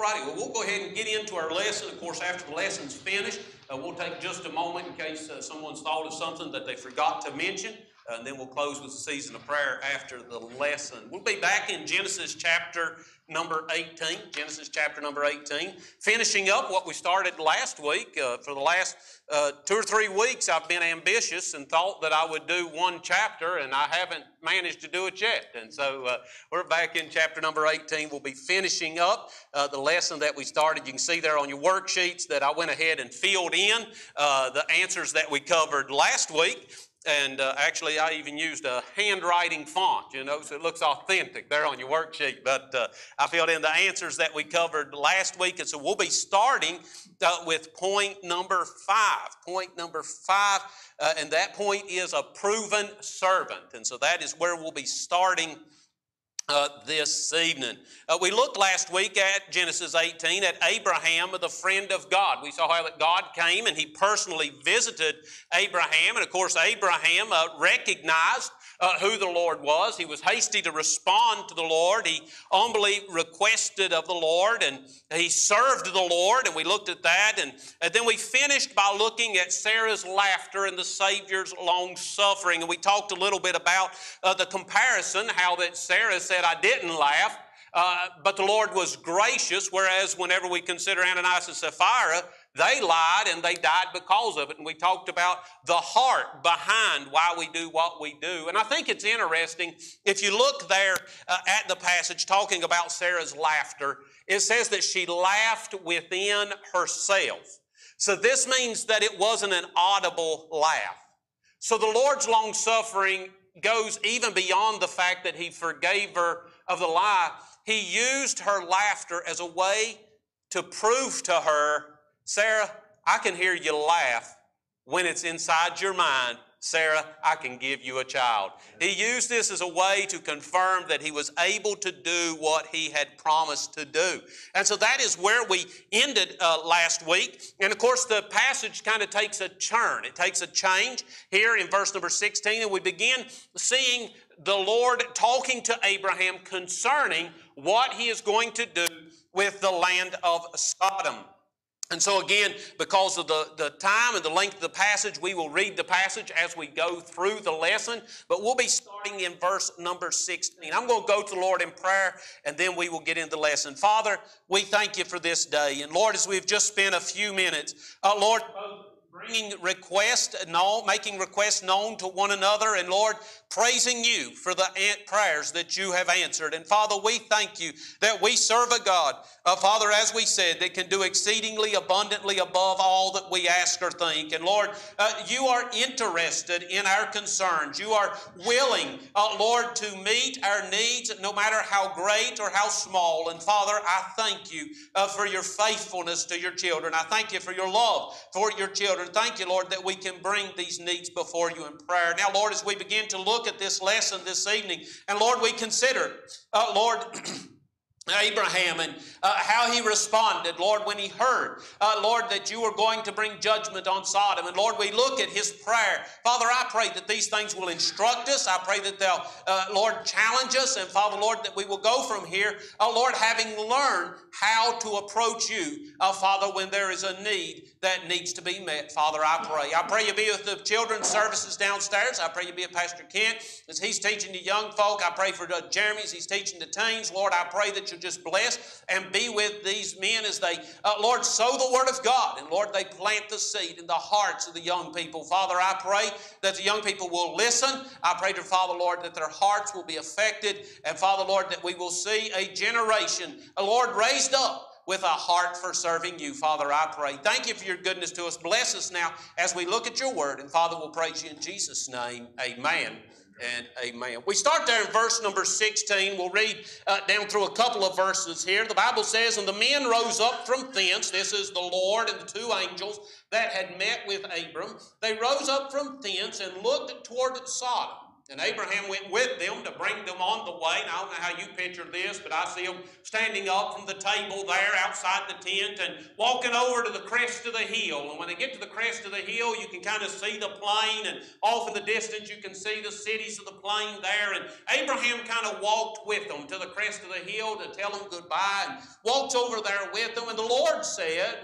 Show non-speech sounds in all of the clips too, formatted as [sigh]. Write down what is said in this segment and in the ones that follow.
righty, well, we'll go ahead and get into our lesson. Of course, after the lesson's finished, uh, we'll take just a moment in case uh, someone's thought of something that they forgot to mention. And then we'll close with a season of prayer after the lesson. We'll be back in Genesis chapter number 18. Genesis chapter number 18. Finishing up what we started last week. Uh, for the last uh, two or three weeks, I've been ambitious and thought that I would do one chapter, and I haven't managed to do it yet. And so uh, we're back in chapter number 18. We'll be finishing up uh, the lesson that we started. You can see there on your worksheets that I went ahead and filled in uh, the answers that we covered last week. And uh, actually, I even used a handwriting font, you know, so it looks authentic there on your worksheet. But uh, I filled in the answers that we covered last week. And so we'll be starting uh, with point number five. Point number five, uh, and that point is a proven servant. And so that is where we'll be starting uh, this evening. Uh, we looked last week at Genesis 18 at Abraham, the friend of God. We saw how that God came and he personally visited Abraham. And of course, Abraham uh, recognized uh, who the Lord was. He was hasty to respond to the Lord. He humbly requested of the Lord and he served the Lord. And we looked at that. And, and then we finished by looking at Sarah's laughter and the Savior's long suffering. And we talked a little bit about uh, the comparison, how that Sarah said, I didn't laugh. Uh, but the Lord was gracious, whereas whenever we consider Ananias and Sapphira, they lied and they died because of it. And we talked about the heart behind why we do what we do. And I think it's interesting if you look there uh, at the passage talking about Sarah's laughter, it says that she laughed within herself. So this means that it wasn't an audible laugh. So the Lord's long suffering goes even beyond the fact that He forgave her of the lie. He used her laughter as a way to prove to her Sarah, I can hear you laugh when it's inside your mind. Sarah, I can give you a child. He used this as a way to confirm that he was able to do what he had promised to do. And so that is where we ended uh, last week. And of course, the passage kind of takes a turn, it takes a change here in verse number 16, and we begin seeing the Lord talking to Abraham concerning what he is going to do with the land of Sodom. And so, again, because of the, the time and the length of the passage, we will read the passage as we go through the lesson. But we'll be starting in verse number 16. I'm going to go to the Lord in prayer and then we will get into the lesson. Father, we thank you for this day. And Lord, as we've just spent a few minutes, uh, Lord, bringing requests, making requests known to one another, and Lord, praising you for the prayers that you have answered. And Father, we thank you that we serve a God, uh, Father, as we said, that can do exceedingly abundantly above all that we ask or think. And Lord, uh, you are interested in our concerns. You are willing, uh, Lord, to meet our needs no matter how great or how small. And Father, I thank you uh, for your faithfulness to your children. I thank you for your love for your children. Thank you, Lord, that we can bring these needs before you in prayer. Now, Lord, as we begin to look at this lesson this evening. And Lord, we consider, uh, Lord, [clears throat] Abraham and uh, how he responded, Lord, when he heard, uh, Lord, that you were going to bring judgment on Sodom. And Lord, we look at his prayer. Father, I pray that these things will instruct us. I pray that they'll, uh, Lord, challenge us. And Father, Lord, that we will go from here, uh, Lord, having learned how to approach you, uh, Father, when there is a need that needs to be met. Father, I pray. I pray you be with the children's services downstairs. I pray you be with Pastor Kent as he's teaching the young folk. I pray for Jeremy as he's teaching the teens. Lord, I pray that you just bless and be with these men as they, uh, Lord, sow the word of God. And Lord, they plant the seed in the hearts of the young people. Father, I pray that the young people will listen. I pray to Father, Lord, that their hearts will be affected. And Father, Lord, that we will see a generation, Lord, raised up with a heart for serving you. Father, I pray. Thank you for your goodness to us. Bless us now as we look at your word. And Father, we'll praise you in Jesus' name. Amen and amen. We start there in verse number 16. We'll read uh, down through a couple of verses here. The Bible says, And the men rose up from thence. This is the Lord and the two angels that had met with Abram. They rose up from thence and looked toward Sodom. And Abraham went with them to bring them on the way. And I don't know how you picture this, but I see them standing up from the table there outside the tent and walking over to the crest of the hill. And when they get to the crest of the hill, you can kind of see the plain, and off in the distance, you can see the cities of the plain there. And Abraham kind of walked with them to the crest of the hill to tell them goodbye and walked over there with them. And the Lord said,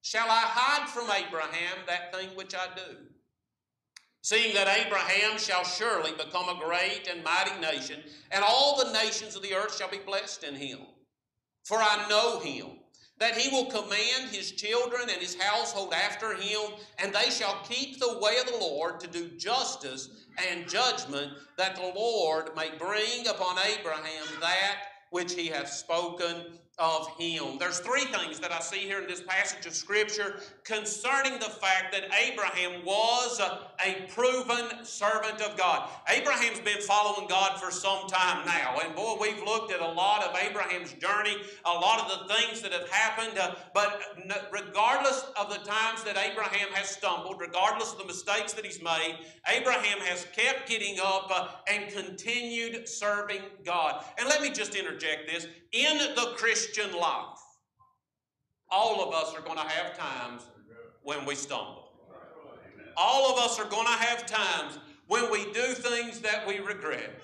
Shall I hide from Abraham that thing which I do? Seeing that Abraham shall surely become a great and mighty nation, and all the nations of the earth shall be blessed in him. For I know him, that he will command his children and his household after him, and they shall keep the way of the Lord to do justice and judgment, that the Lord may bring upon Abraham that which he hath spoken of him. There's three things that I see here in this passage of Scripture concerning the fact that Abraham was a, proven servant of God. Abraham's been following God for some time now, and boy, we've looked at a lot of Abraham's journey, a lot of the things that have happened, uh, but regardless of the times that Abraham has stumbled, regardless of the mistakes that he's made, Abraham has kept getting up uh, and continued serving God. And let me just interject this in the Christian life, all of us are going to have times when we stumble. All of us are going to have times when we do things that we regret.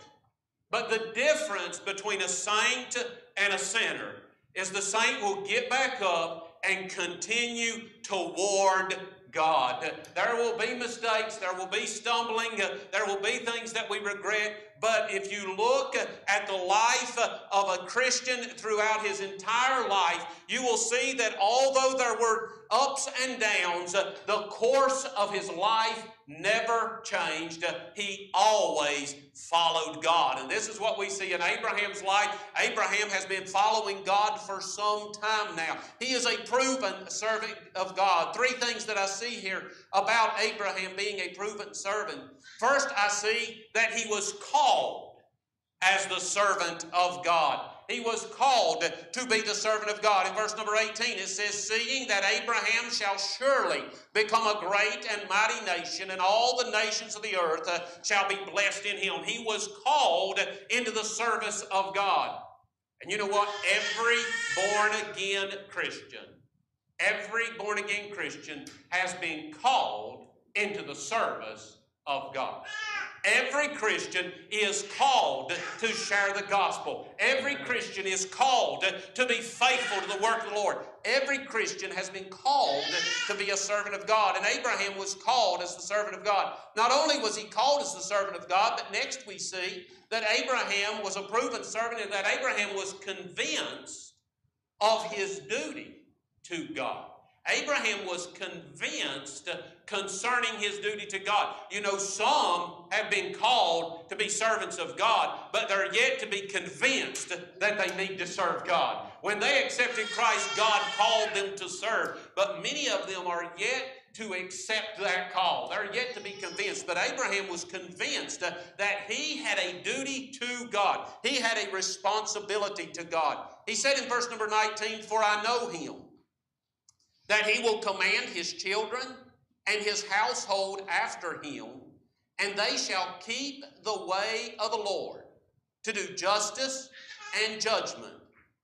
But the difference between a saint and a sinner is the saint will get back up and continue toward God. There will be mistakes, there will be stumbling, there will be things that we regret, but if you look at the life of a Christian throughout his entire life, you will see that although there were ups and downs, the course of his life never changed. He always followed God. And this is what we see in Abraham's life. Abraham has been following God for some time now. He is a proven servant of God. Three things that I see here about Abraham being a proven servant. First, I see that he was called as the servant of God. He was called to be the servant of God. In verse number 18, it says, Seeing that Abraham shall surely become a great and mighty nation, and all the nations of the earth uh, shall be blessed in him. He was called into the service of God. And you know what? Every born again Christian, every born again Christian has been called into the service of God. Every Christian is called to share the gospel. Every Christian is called to be faithful to the work of the Lord. Every Christian has been called to be a servant of God. And Abraham was called as the servant of God. Not only was he called as the servant of God, but next we see that Abraham was a proven servant and that Abraham was convinced of his duty to God. Abraham was convinced concerning his duty to God. You know, some have been called to be servants of God, but they're yet to be convinced that they need to serve God. When they accepted Christ, God called them to serve, but many of them are yet to accept that call. They're yet to be convinced. But Abraham was convinced that he had a duty to God, he had a responsibility to God. He said in verse number 19, For I know him that he will command his children and his household after him, and they shall keep the way of the Lord to do justice and judgment,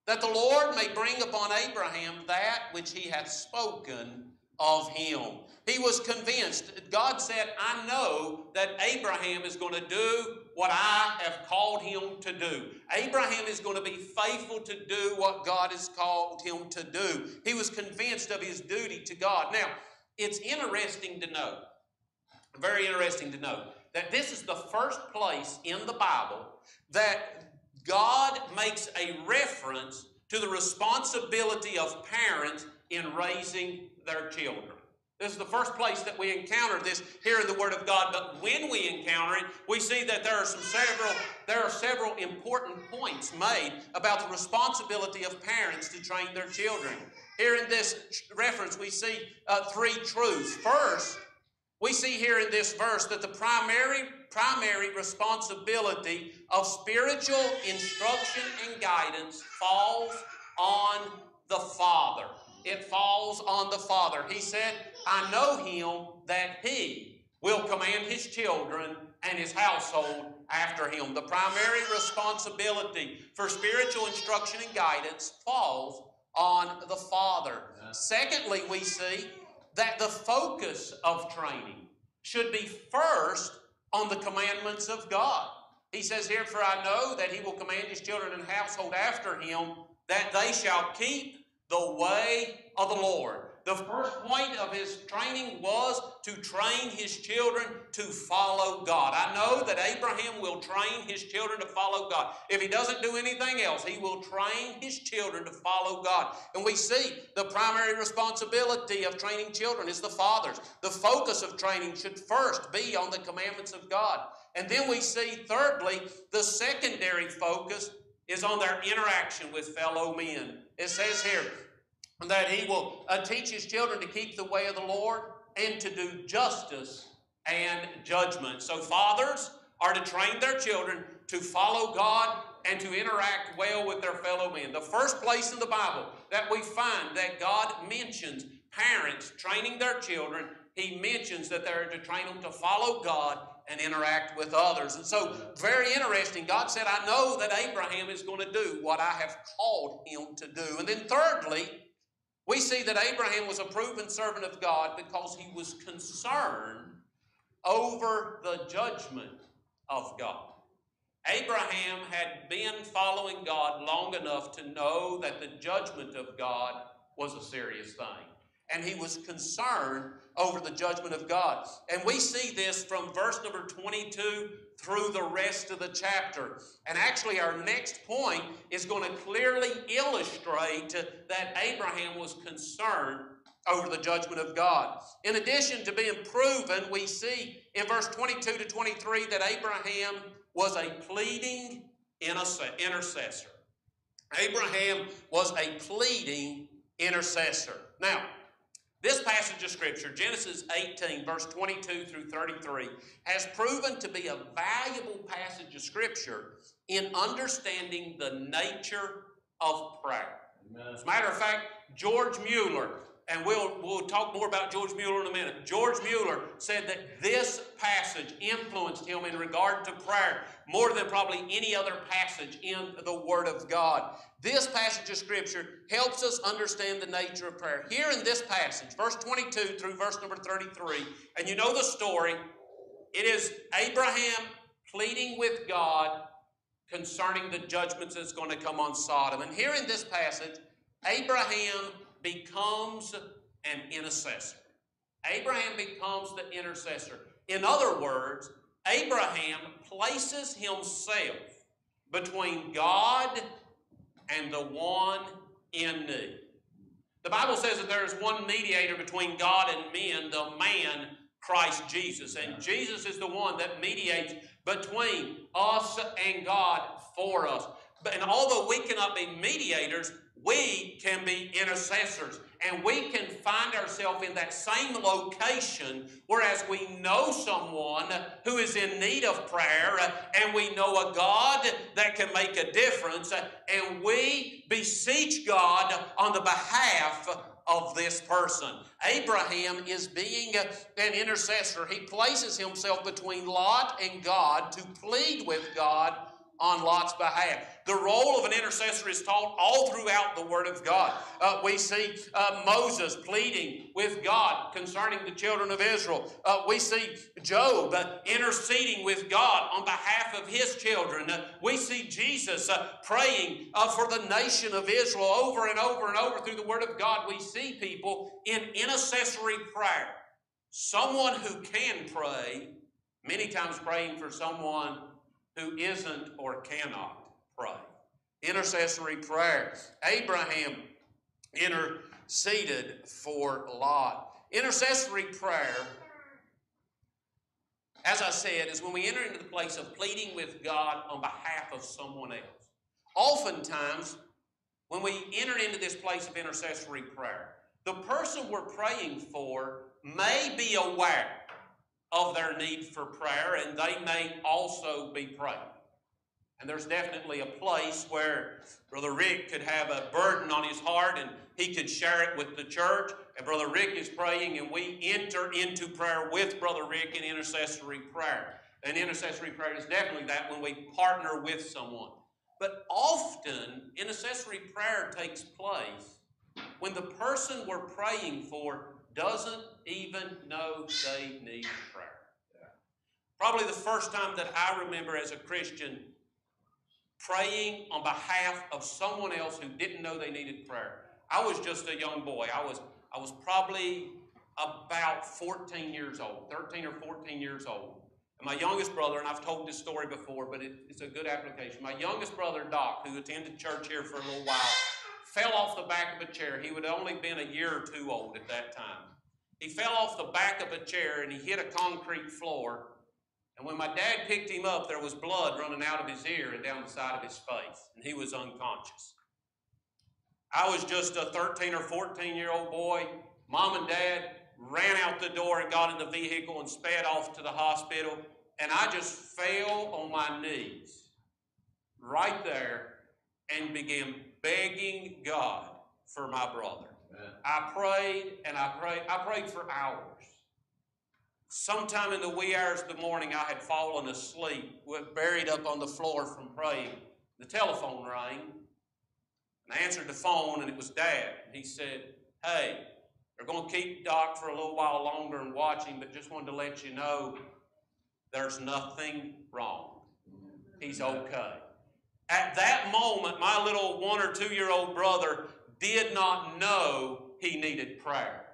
that the Lord may bring upon Abraham that which he hath spoken of him. He was convinced. God said, I know that Abraham is going to do what I have called him to do. Abraham is going to be faithful to do what God has called him to do. He was convinced of his duty to God. Now, it's interesting to note, very interesting to note, that this is the first place in the Bible that God makes a reference to the responsibility of parents in raising their children. This is the first place that we encounter this here in the Word of God. But when we encounter it, we see that there are some several there are several important points made about the responsibility of parents to train their children. Here in this reference, we see uh, three truths. First, we see here in this verse that the primary primary responsibility of spiritual instruction and guidance falls on the father it falls on the Father. He said, I know him that he will command his children and his household after him. The primary responsibility for spiritual instruction and guidance falls on the father. Secondly, we see that the focus of training should be first on the commandments of God. He says here, For I know that he will command his children and household after him that they shall keep the way of the Lord. The first point of his training was to train his children to follow God. I know that Abraham will train his children to follow God. If he doesn't do anything else, he will train his children to follow God. And we see the primary responsibility of training children is the father's. The focus of training should first be on the commandments of God. And then we see, thirdly, the secondary focus is on their interaction with fellow men. It says here, that he will uh, teach his children to keep the way of the Lord and to do justice and judgment. So, fathers are to train their children to follow God and to interact well with their fellow men. The first place in the Bible that we find that God mentions parents training their children, he mentions that they're to train them to follow God and interact with others. And so, very interesting. God said, I know that Abraham is going to do what I have called him to do. And then, thirdly, we see that Abraham was a proven servant of God because he was concerned over the judgment of God. Abraham had been following God long enough to know that the judgment of God was a serious thing. And he was concerned over the judgment of God. And we see this from verse number 22 through the rest of the chapter. And actually, our next point is going to clearly illustrate that Abraham was concerned over the judgment of God. In addition to being proven, we see in verse 22 to 23 that Abraham was a pleading intercessor. Abraham was a pleading intercessor. Now, this passage of Scripture, Genesis 18, verse 22 through 33, has proven to be a valuable passage of Scripture in understanding the nature of prayer. Amen. As a matter of fact, George Mueller, and we'll, we'll talk more about George Mueller in a minute. George Mueller said that this passage influenced him in regard to prayer more than probably any other passage in the Word of God. This passage of Scripture helps us understand the nature of prayer. Here in this passage, verse 22 through verse number 33, and you know the story, it is Abraham pleading with God concerning the judgments that's going to come on Sodom. And here in this passage, Abraham becomes an intercessor. Abraham becomes the intercessor. In other words, Abraham places himself between God and the one in need. The Bible says that there is one mediator between God and men, the man Christ Jesus. And Jesus is the one that mediates between us and God for us. But, and although we cannot be mediators, we can be intercessors and we can find ourselves in that same location whereas we know someone who is in need of prayer and we know a God that can make a difference and we beseech God on the behalf of this person. Abraham is being an intercessor. He places himself between Lot and God to plead with God on Lot's behalf. The role of an intercessor is taught all throughout the Word of God. Uh, we see uh, Moses pleading with God concerning the children of Israel. Uh, we see Job uh, interceding with God on behalf of his children. Uh, we see Jesus uh, praying for the nation of Israel over and over and over through the Word of God. We see people in intercessory prayer. Someone who can pray, many times praying for someone who isn't or cannot pray. Intercessory prayer. Abraham interceded for Lot. Intercessory prayer, as I said, is when we enter into the place of pleading with God on behalf of someone else. Oftentimes, when we enter into this place of intercessory prayer, the person we're praying for may be aware of their need for prayer, and they may also be praying. And there's definitely a place where Brother Rick could have a burden on his heart and he could share it with the church. And Brother Rick is praying, and we enter into prayer with Brother Rick in intercessory prayer. And intercessory prayer is definitely that when we partner with someone. But often, intercessory prayer takes place when the person we're praying for doesn't even know they need prayer. Probably the first time that I remember as a Christian praying on behalf of someone else who didn't know they needed prayer. I was just a young boy. I was, I was probably about 14 years old, 13 or 14 years old. And my youngest brother, and I've told this story before, but it, it's a good application. My youngest brother, Doc, who attended church here for a little while, fell off the back of a chair. He would only been a year or two old at that time. He fell off the back of a chair and he hit a concrete floor. And when my dad picked him up, there was blood running out of his ear and down the side of his face, and he was unconscious. I was just a 13 or 14 year old boy. Mom and dad ran out the door and got in the vehicle and sped off to the hospital. And I just fell on my knees right there and began begging God for my brother. I prayed and I prayed. I prayed for hours. Sometime in the wee hours of the morning, I had fallen asleep, buried up on the floor from praying. The telephone rang, and I answered the phone, and it was Dad. He said, Hey, they're going to keep Doc for a little while longer and watch him, but just wanted to let you know there's nothing wrong. He's okay. At that moment, my little one or two year old brother did not know he needed prayer.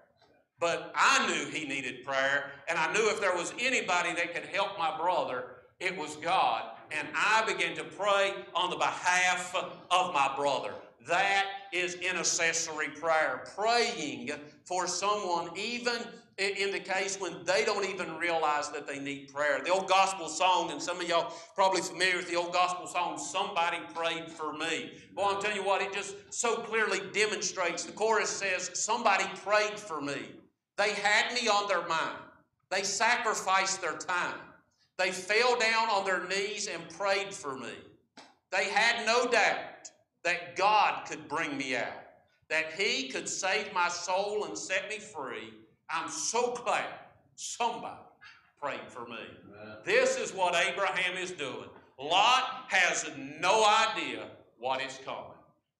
But I knew he needed prayer, and I knew if there was anybody that could help my brother, it was God. And I began to pray on the behalf of my brother. That is intercessory prayer, praying for someone, even in the case when they don't even realize that they need prayer. The old gospel song, and some of y'all probably familiar with the old gospel song, Somebody Prayed for Me. Well, I'm telling you what, it just so clearly demonstrates. The chorus says, Somebody prayed for me. They had me on their mind. They sacrificed their time. They fell down on their knees and prayed for me. They had no doubt that God could bring me out, that He could save my soul and set me free I'm so glad somebody prayed for me. Amen. This is what Abraham is doing. Lot has no idea what is coming.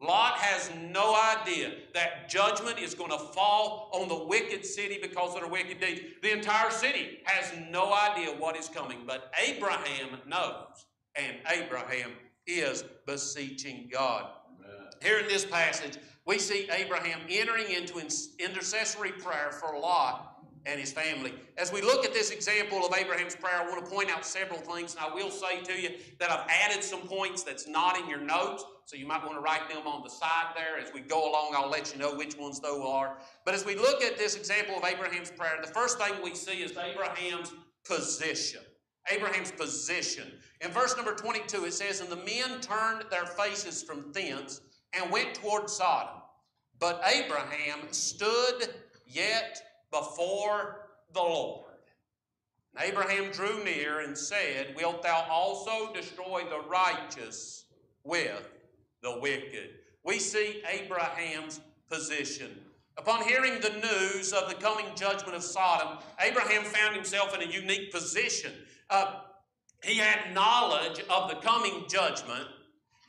Lot has no idea that judgment is going to fall on the wicked city because of their wicked deeds. The entire city has no idea what is coming, but Abraham knows, and Abraham is beseeching God. Amen. Here in this passage, we see Abraham entering into intercessory prayer for Lot and his family. As we look at this example of Abraham's prayer, I want to point out several things, and I will say to you that I've added some points that's not in your notes, so you might want to write them on the side there. As we go along, I'll let you know which ones those are. But as we look at this example of Abraham's prayer, the first thing we see is Abraham's position. Abraham's position. In verse number 22, it says, And the men turned their faces from thence and went toward Sodom. But Abraham stood yet before the Lord. And Abraham drew near and said, Wilt thou also destroy the righteous with the wicked? We see Abraham's position. Upon hearing the news of the coming judgment of Sodom, Abraham found himself in a unique position. Uh, he had knowledge of the coming judgment.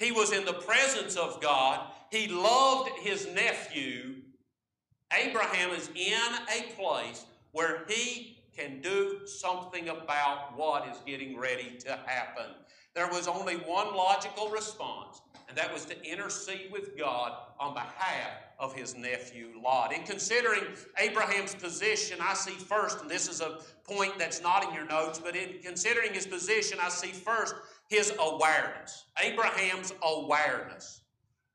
He was in the presence of God, he loved his nephew. Abraham is in a place where he can do something about what is getting ready to happen. There was only one logical response, and that was to intercede with God on behalf of his nephew Lot. In considering Abraham's position, I see first, and this is a point that's not in your notes, but in considering his position, I see first his awareness. Abraham's awareness.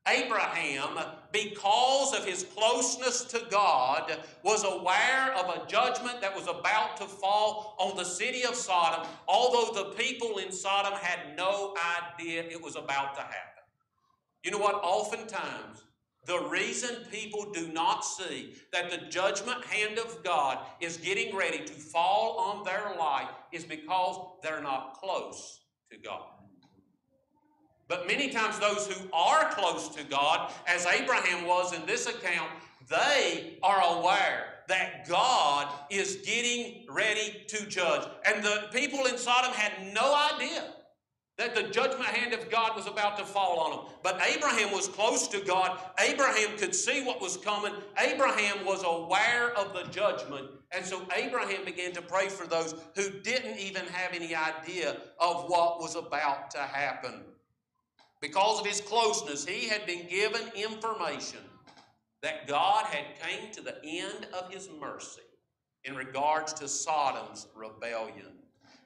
Abraham, because of his closeness to God, was aware of a judgment that was about to fall on the city of Sodom, although the people in Sodom had no idea it was about to happen. You know what? Oftentimes, the reason people do not see that the judgment hand of God is getting ready to fall on their life is because they're not close to God. But many times, those who are close to God, as Abraham was in this account, they are aware that God is getting ready to judge. And the people in Sodom had no idea that the judgment hand of God was about to fall on them. But Abraham was close to God. Abraham could see what was coming. Abraham was aware of the judgment. And so Abraham began to pray for those who didn't even have any idea of what was about to happen. Because of his closeness, he had been given information that God had came to the end of his mercy in regards to Sodom's rebellion.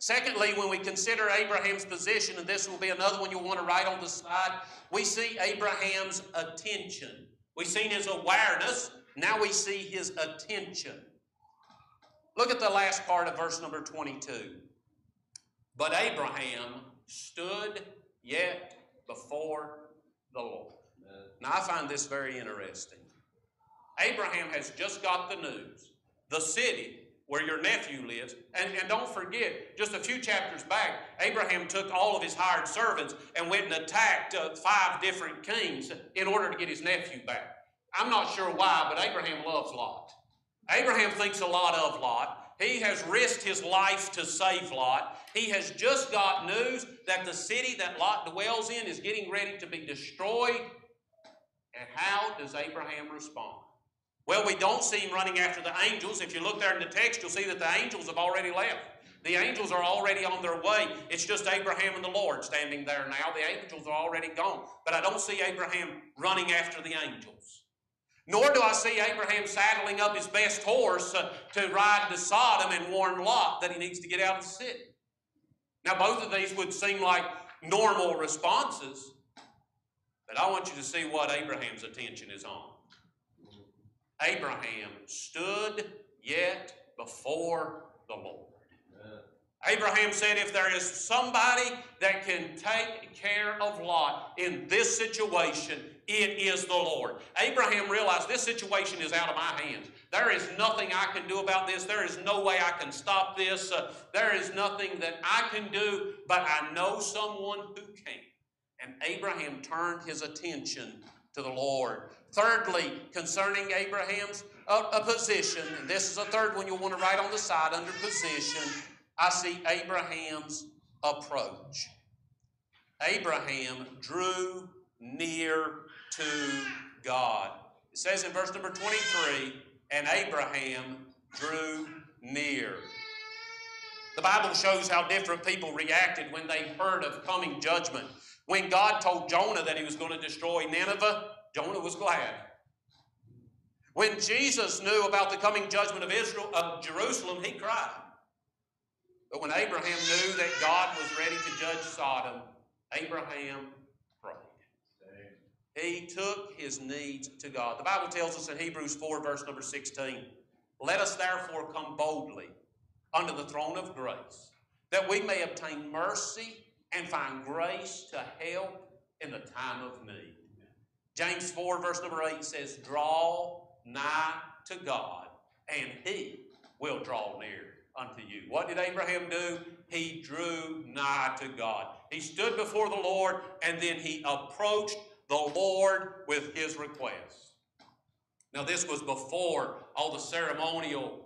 Secondly, when we consider Abraham's position, and this will be another one you'll want to write on the side, we see Abraham's attention. We've seen his awareness, now we see his attention. Look at the last part of verse number 22. But Abraham stood yet before the Lord. Now, I find this very interesting. Abraham has just got the news. The city where your nephew lives. And, and don't forget, just a few chapters back, Abraham took all of his hired servants and went and attacked uh, five different kings in order to get his nephew back. I'm not sure why, but Abraham loves Lot. Abraham thinks a lot of Lot. He has risked his life to save Lot. He has just got news that the city that Lot dwells in is getting ready to be destroyed. And how does Abraham respond? Well, we don't see him running after the angels. If you look there in the text, you'll see that the angels have already left. The angels are already on their way. It's just Abraham and the Lord standing there now. The angels are already gone. But I don't see Abraham running after the angels. Nor do I see Abraham saddling up his best horse uh, to ride to Sodom and warn Lot that he needs to get out of the city. Now, both of these would seem like normal responses, but I want you to see what Abraham's attention is on. Abraham stood yet before the Lord. Abraham said, If there is somebody that can take care of Lot in this situation, it is the Lord. Abraham realized this situation is out of my hands. There is nothing I can do about this. There is no way I can stop this. Uh, there is nothing that I can do, but I know someone who can. And Abraham turned his attention to the Lord. Thirdly, concerning Abraham's uh, a position, and this is a third one you'll want to write on the side under position, I see Abraham's approach. Abraham drew near to God. It says in verse number 23, and Abraham drew near. The Bible shows how different people reacted when they heard of coming judgment. When God told Jonah that he was going to destroy Nineveh, Jonah was glad. When Jesus knew about the coming judgment of Israel of Jerusalem, he cried. But when Abraham knew that God was ready to judge Sodom, Abraham prayed. He took his needs to God. The Bible tells us in Hebrews 4, verse number 16, Let us therefore come boldly unto the throne of grace, that we may obtain mercy and find grace to help in the time of need. James 4, verse number 8 says, Draw nigh to God, and he will draw near unto you. What did Abraham do? He drew nigh to God. He stood before the Lord, and then he approached the Lord with his request. Now, this was before all the ceremonial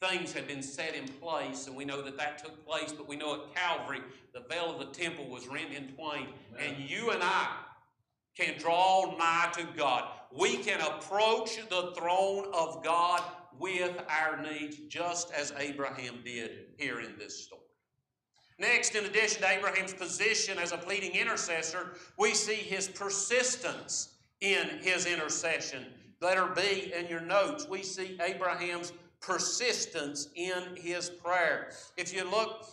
things had been set in place, and we know that that took place, but we know at Calvary, the veil of the temple was rent in twain, Amen. and you and I can draw nigh to God. We can approach the throne of God with our needs, just as Abraham did here in this story. Next, in addition to Abraham's position as a pleading intercessor, we see his persistence in his intercession. Letter B in your notes, we see Abraham's persistence in his prayer. If you look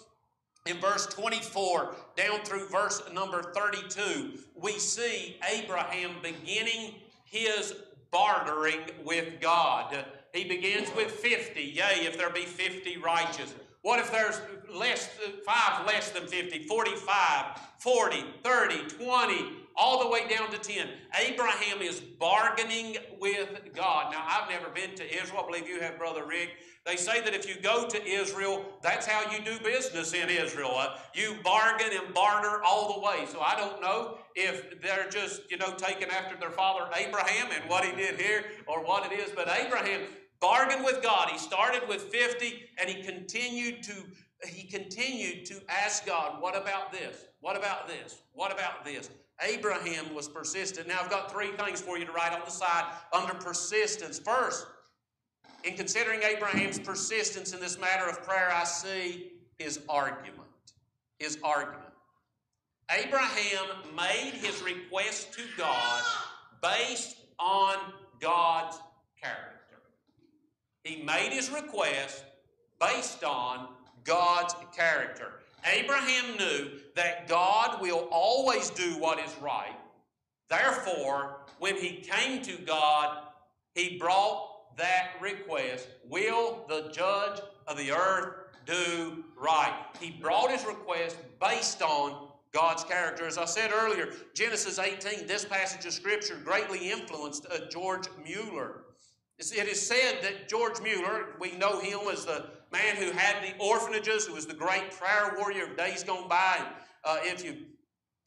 in verse 24 down through verse number 32, we see Abraham beginning his bartering with God. He begins with 50. Yea, if there be 50 righteous. What if there's less, five less than 50, 45, 40, 30, 20, all the way down to 10. Abraham is bargaining with God. Now, I've never been to Israel. I believe you have, Brother Rick. They say that if you go to Israel, that's how you do business in Israel. Uh, you bargain and barter all the way. So I don't know if they're just, you know, taking after their father Abraham and what he did here or what it is. But Abraham bargained with God. He started with 50 and he continued to he continued to ask God, what about this? What about this? What about this? Abraham was persistent. Now I've got three things for you to write on the side under persistence. First, in considering Abraham's persistence in this matter of prayer, I see his argument. His argument. Abraham made his request to God based on God's character. He made his request based on God's character. Abraham knew that God will always do what is right. Therefore, when he came to God, he brought that request Will the judge of the earth do right? He brought his request based on God's character. As I said earlier, Genesis 18, this passage of Scripture greatly influenced uh, George Mueller. It is said that George Mueller, we know him as the man who had the orphanages, who was the great prayer warrior of days gone by. Uh, if you've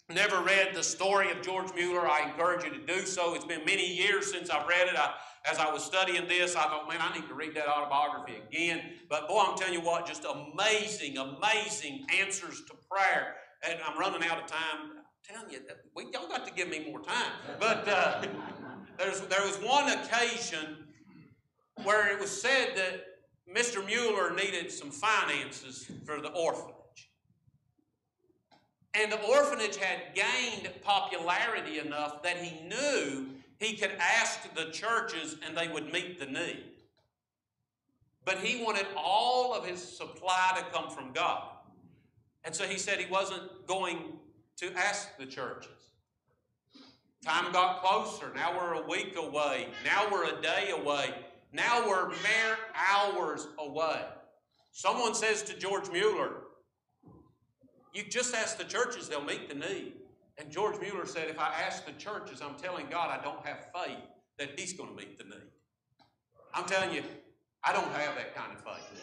never read the story of George Mueller, I encourage you to do so. It's been many years since I've read it. I, as I was studying this, I thought, man, I need to read that autobiography again. But boy, I'm telling you what, just amazing, amazing answers to prayer. And I'm running out of time. I'm telling you, we, y'all got to give me more time. But uh, [laughs] there's, there was one occasion where it was said that Mr. Mueller needed some finances for the orphanage. And the orphanage had gained popularity enough that he knew he could ask the churches and they would meet the need. But he wanted all of his supply to come from God. And so he said he wasn't going to ask the churches. Time got closer. Now we're a week away. Now we're a day away. Now we're mere hours away. Someone says to George Mueller, You just ask the churches, they'll meet the need. And George Mueller said, If I ask the churches, I'm telling God I don't have faith that He's going to meet the need. I'm telling you, I don't have that kind of faith.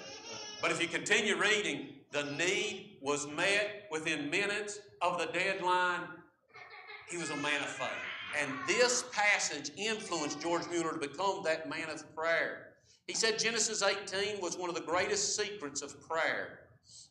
But if you continue reading, the need was met within minutes of the deadline. He was a man of faith. And this passage influenced George Mueller to become that man of prayer. He said Genesis 18 was one of the greatest secrets of prayer.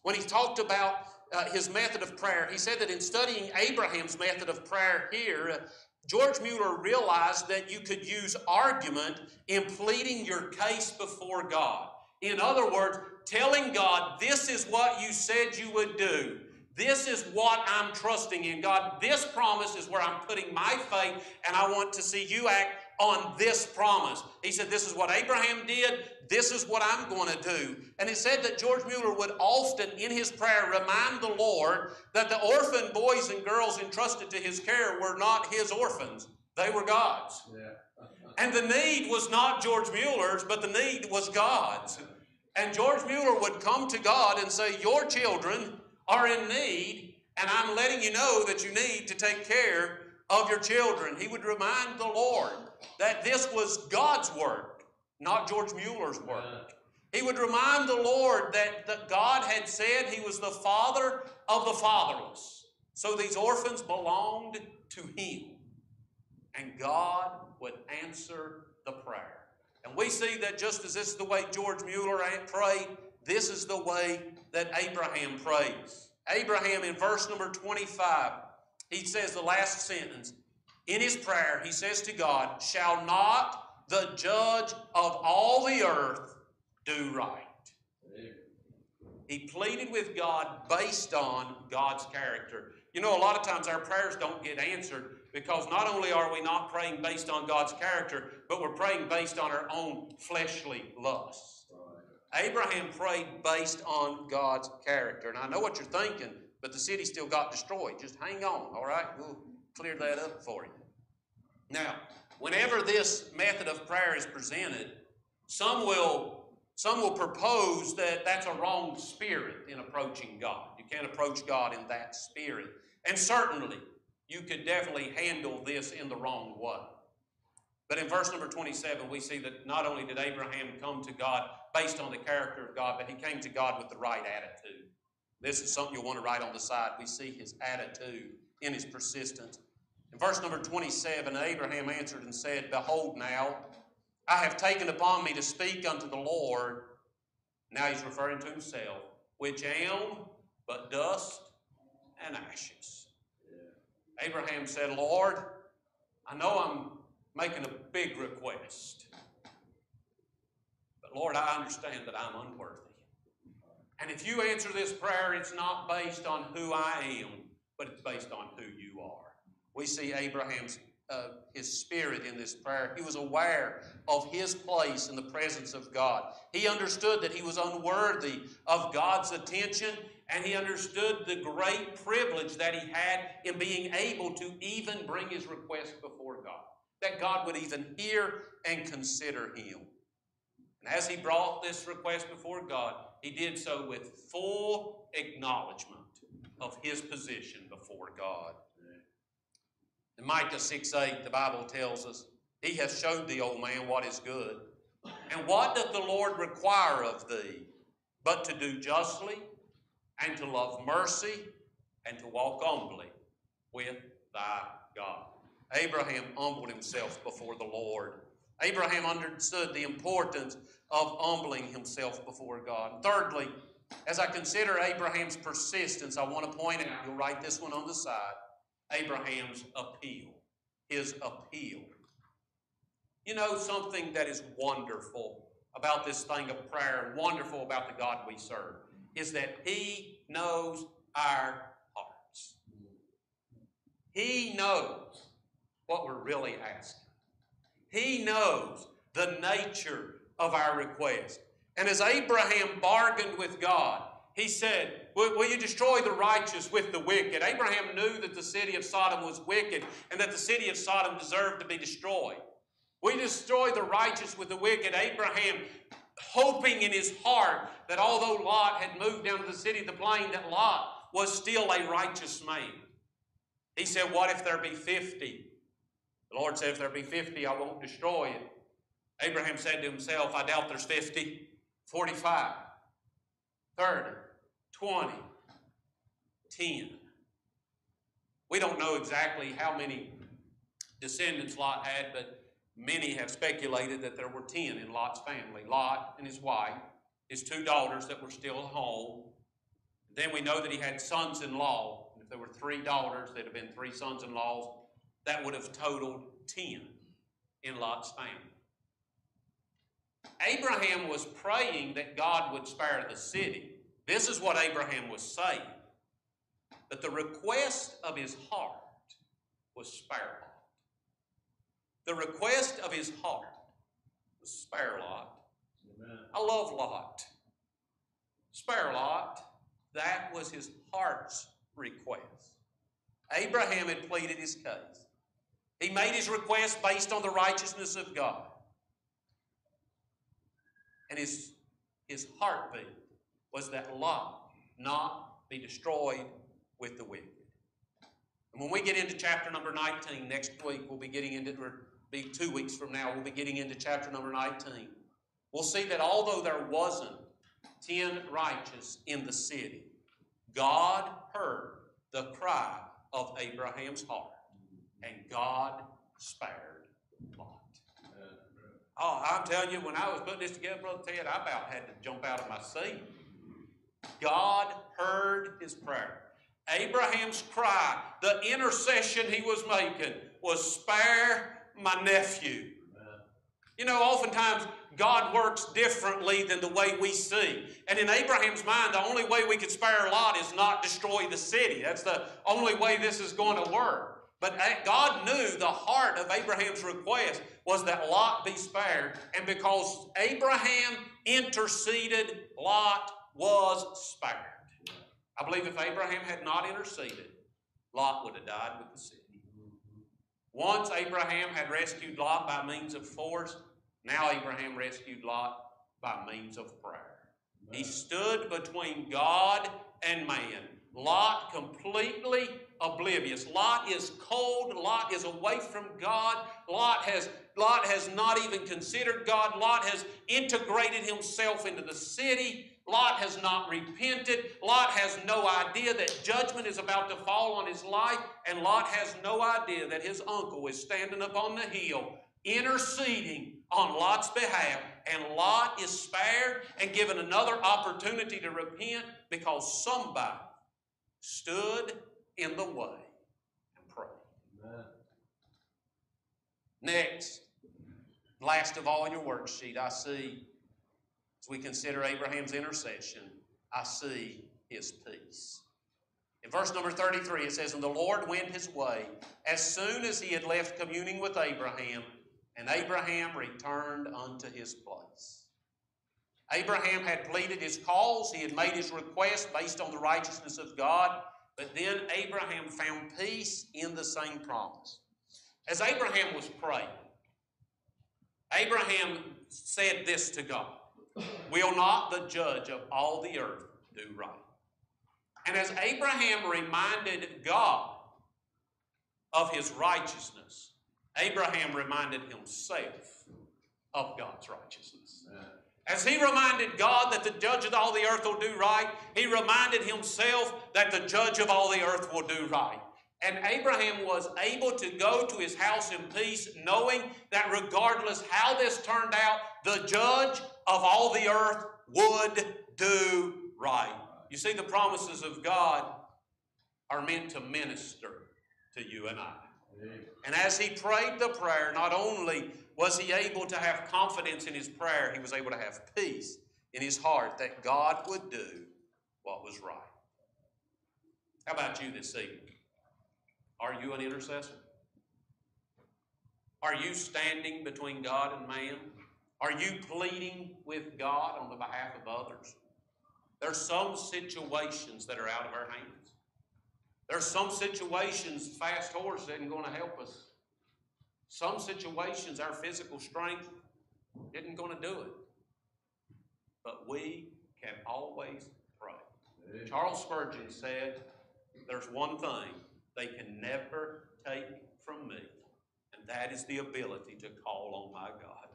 When he talked about uh, his method of prayer, he said that in studying Abraham's method of prayer here, uh, George Mueller realized that you could use argument in pleading your case before God. In other words, telling God, this is what you said you would do. This is what I'm trusting in. God, this promise is where I'm putting my faith, and I want to see you act on this promise. He said, This is what Abraham did. This is what I'm going to do. And it said that George Mueller would often, in his prayer, remind the Lord that the orphan boys and girls entrusted to his care were not his orphans, they were God's. Yeah. and the need was not George Mueller's, but the need was God's. And George Mueller would come to God and say, Your children are in need, and I'm letting you know that you need to take care of your children. He would remind the Lord that this was God's work, not George Mueller's work. He would remind the Lord that, that God had said He was the father of the fatherless. So these orphans belonged to Him. And God would answer the prayer. And we see that just as this is the way George Mueller prayed, this is the way that Abraham prays. Abraham, in verse number 25, he says the last sentence. In his prayer, he says to God, Shall not the judge of all the earth do right? He pleaded with God based on God's character. You know, a lot of times our prayers don't get answered because not only are we not praying based on God's character, but we're praying based on our own fleshly lusts. Abraham prayed based on God's character. And I know what you're thinking, but the city still got destroyed. Just hang on, all right? We'll clear that up for you. Now, whenever this method of prayer is presented, some will some will propose that that's a wrong spirit in approaching God. You can't approach God in that spirit. And certainly, you could definitely handle this in the wrong way. But in verse number 27, we see that not only did Abraham come to God based on the character of God, but he came to God with the right attitude. This is something you'll want to write on the side. We see his attitude in his persistence. In verse number 27, Abraham answered and said, Behold now, I have taken upon me to speak unto the Lord. Now he's referring to himself, which am but dust and ashes. Yeah. Abraham said, Lord, I know I'm making a big request. But Lord, I understand that I'm unworthy. And if you answer this prayer, it's not based on who I am, but it's based on who you are. We see Abraham's uh, his spirit in this prayer. He was aware of his place in the presence of God. He understood that he was unworthy of God's attention, and he understood the great privilege that he had in being able to even bring his request before God that God would even hear and consider him. And as he brought this request before God, he did so with full acknowledgement of his position before God. In Micah 6 8, the Bible tells us, He has showed thee, O man, what is good. And what doth the Lord require of thee? But to do justly, and to love mercy, and to walk humbly with thy God. Abraham humbled himself before the Lord. Abraham understood the importance of humbling himself before God. thirdly, as I consider Abraham's persistence, I want to point out, you'll write this one on the side, Abraham's appeal. His appeal. You know, something that is wonderful about this thing of prayer wonderful about the God we serve is that He knows our hearts. He knows what we're really asking. He knows the nature of our request. And as Abraham bargained with God, he said, will, you destroy the righteous with the wicked? Abraham knew that the city of Sodom was wicked and that the city of Sodom deserved to be destroyed. We destroy the righteous with the wicked. Abraham, hoping in his heart that although Lot had moved down to the city of the plain, that Lot was still a righteous man. He said, What if there be 50? The Lord said, If there be 50, I won't destroy it. Abraham said to himself, I doubt there's 50, 45, 30, 20, 10. We don't know exactly how many descendants Lot had, but many have speculated that there were 10 in Lot's family. Lot and his wife, his two daughters that were still at home. Then we know that he had sons in law. If there were three daughters, there'd have been three sons in laws that would have totaled 10 in Lot's family. Abraham was praying that God would spare the city. This is what Abraham was saying. But the request of his heart was spare Lot. The request of his heart was spare Lot. Amen. I love Lot. Spare Lot. That was his heart's request. Abraham had pleaded his case. He made his request based on the righteousness of God. And his, his heartbeat was that Lot not be destroyed with the wicked. And when we get into chapter number 19 next week, we'll be getting into, or be two weeks from now, we'll be getting into chapter number 19. We'll see that although there wasn't 10 righteous in the city, God heard the cry of Abraham's heart and God spared. Oh, I'm telling you, when I was putting this together, Brother Ted, I about had to jump out of my seat. God heard his prayer. Abraham's cry, the intercession he was making, was spare my nephew. You know, oftentimes God works differently than the way we see. And in Abraham's mind, the only way we could spare Lot is not destroy the city. That's the only way this is going to work. But uh, God knew the heart of Abraham's request was that Lot be spared. And because Abraham interceded, Lot was spared. I believe if Abraham had not interceded, Lot would have died with the city. Once Abraham had rescued Lot by means of force, now Abraham rescued Lot by means of prayer. He stood between God and man. Lot completely oblivious. Lot is cold. Lot is away from God. Lot has, Lot has not even considered God. Lot has integrated himself into the city. Lot has not repented. Lot has no idea that judgment is about to fall on his life. And Lot has no idea that his uncle is standing up on the hill interceding on Lot's behalf. And Lot is spared and given another opportunity to repent because somebody stood in the way and prayed. Next, last of all in your worksheet, I see, as we consider Abraham's intercession, I see his peace. In verse number 33, it says, And the Lord went his way as soon as he had left communing with Abraham, and Abraham returned unto his place. Abraham had pleaded his cause, he had made his request based on the righteousness of God, but then Abraham found peace in the same promise. As Abraham was praying, Abraham said this to God Will not the judge of all the earth do right? And as Abraham reminded God of his righteousness, Abraham reminded himself of God's righteousness. As he reminded God that the judge of all the earth will do right, he reminded himself that the judge of all the earth will do right. And Abraham was able to go to his house in peace, knowing that regardless how this turned out, the judge of all the earth would do right. You see, the promises of God are meant to minister to you and I. And as he prayed the prayer, not only was he able to have confidence in his prayer, he was able to have peace in his heart that God would do what was right. How about you this evening? Are you an intercessor? Are you standing between God and man? Are you pleading with God on the behalf of others? There's some situations that are out of our hands. There's some situations fast horse isn't going to help us. Some situations our physical strength isn't going to do it. But we can always pray. Charles Spurgeon said, There's one thing they can never take from me, and that is the ability to call on my God.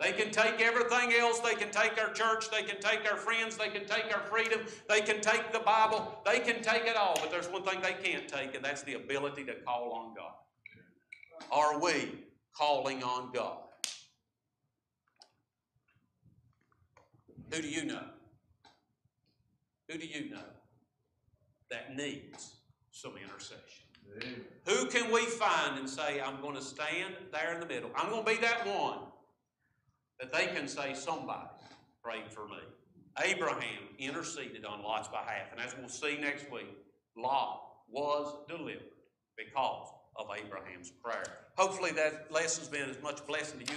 They can take everything else. They can take our church. They can take our friends. They can take our freedom. They can take the Bible. They can take it all. But there's one thing they can't take, and that's the ability to call on God. Are we calling on God? Who do you know? Who do you know that needs some intercession? Who can we find and say, I'm going to stand there in the middle? I'm going to be that one that they can say, somebody prayed for me. Abraham interceded on Lot's behalf. And as we'll see next week, Lot was delivered because of Abraham's prayer. Hopefully that lesson's been as much blessing to you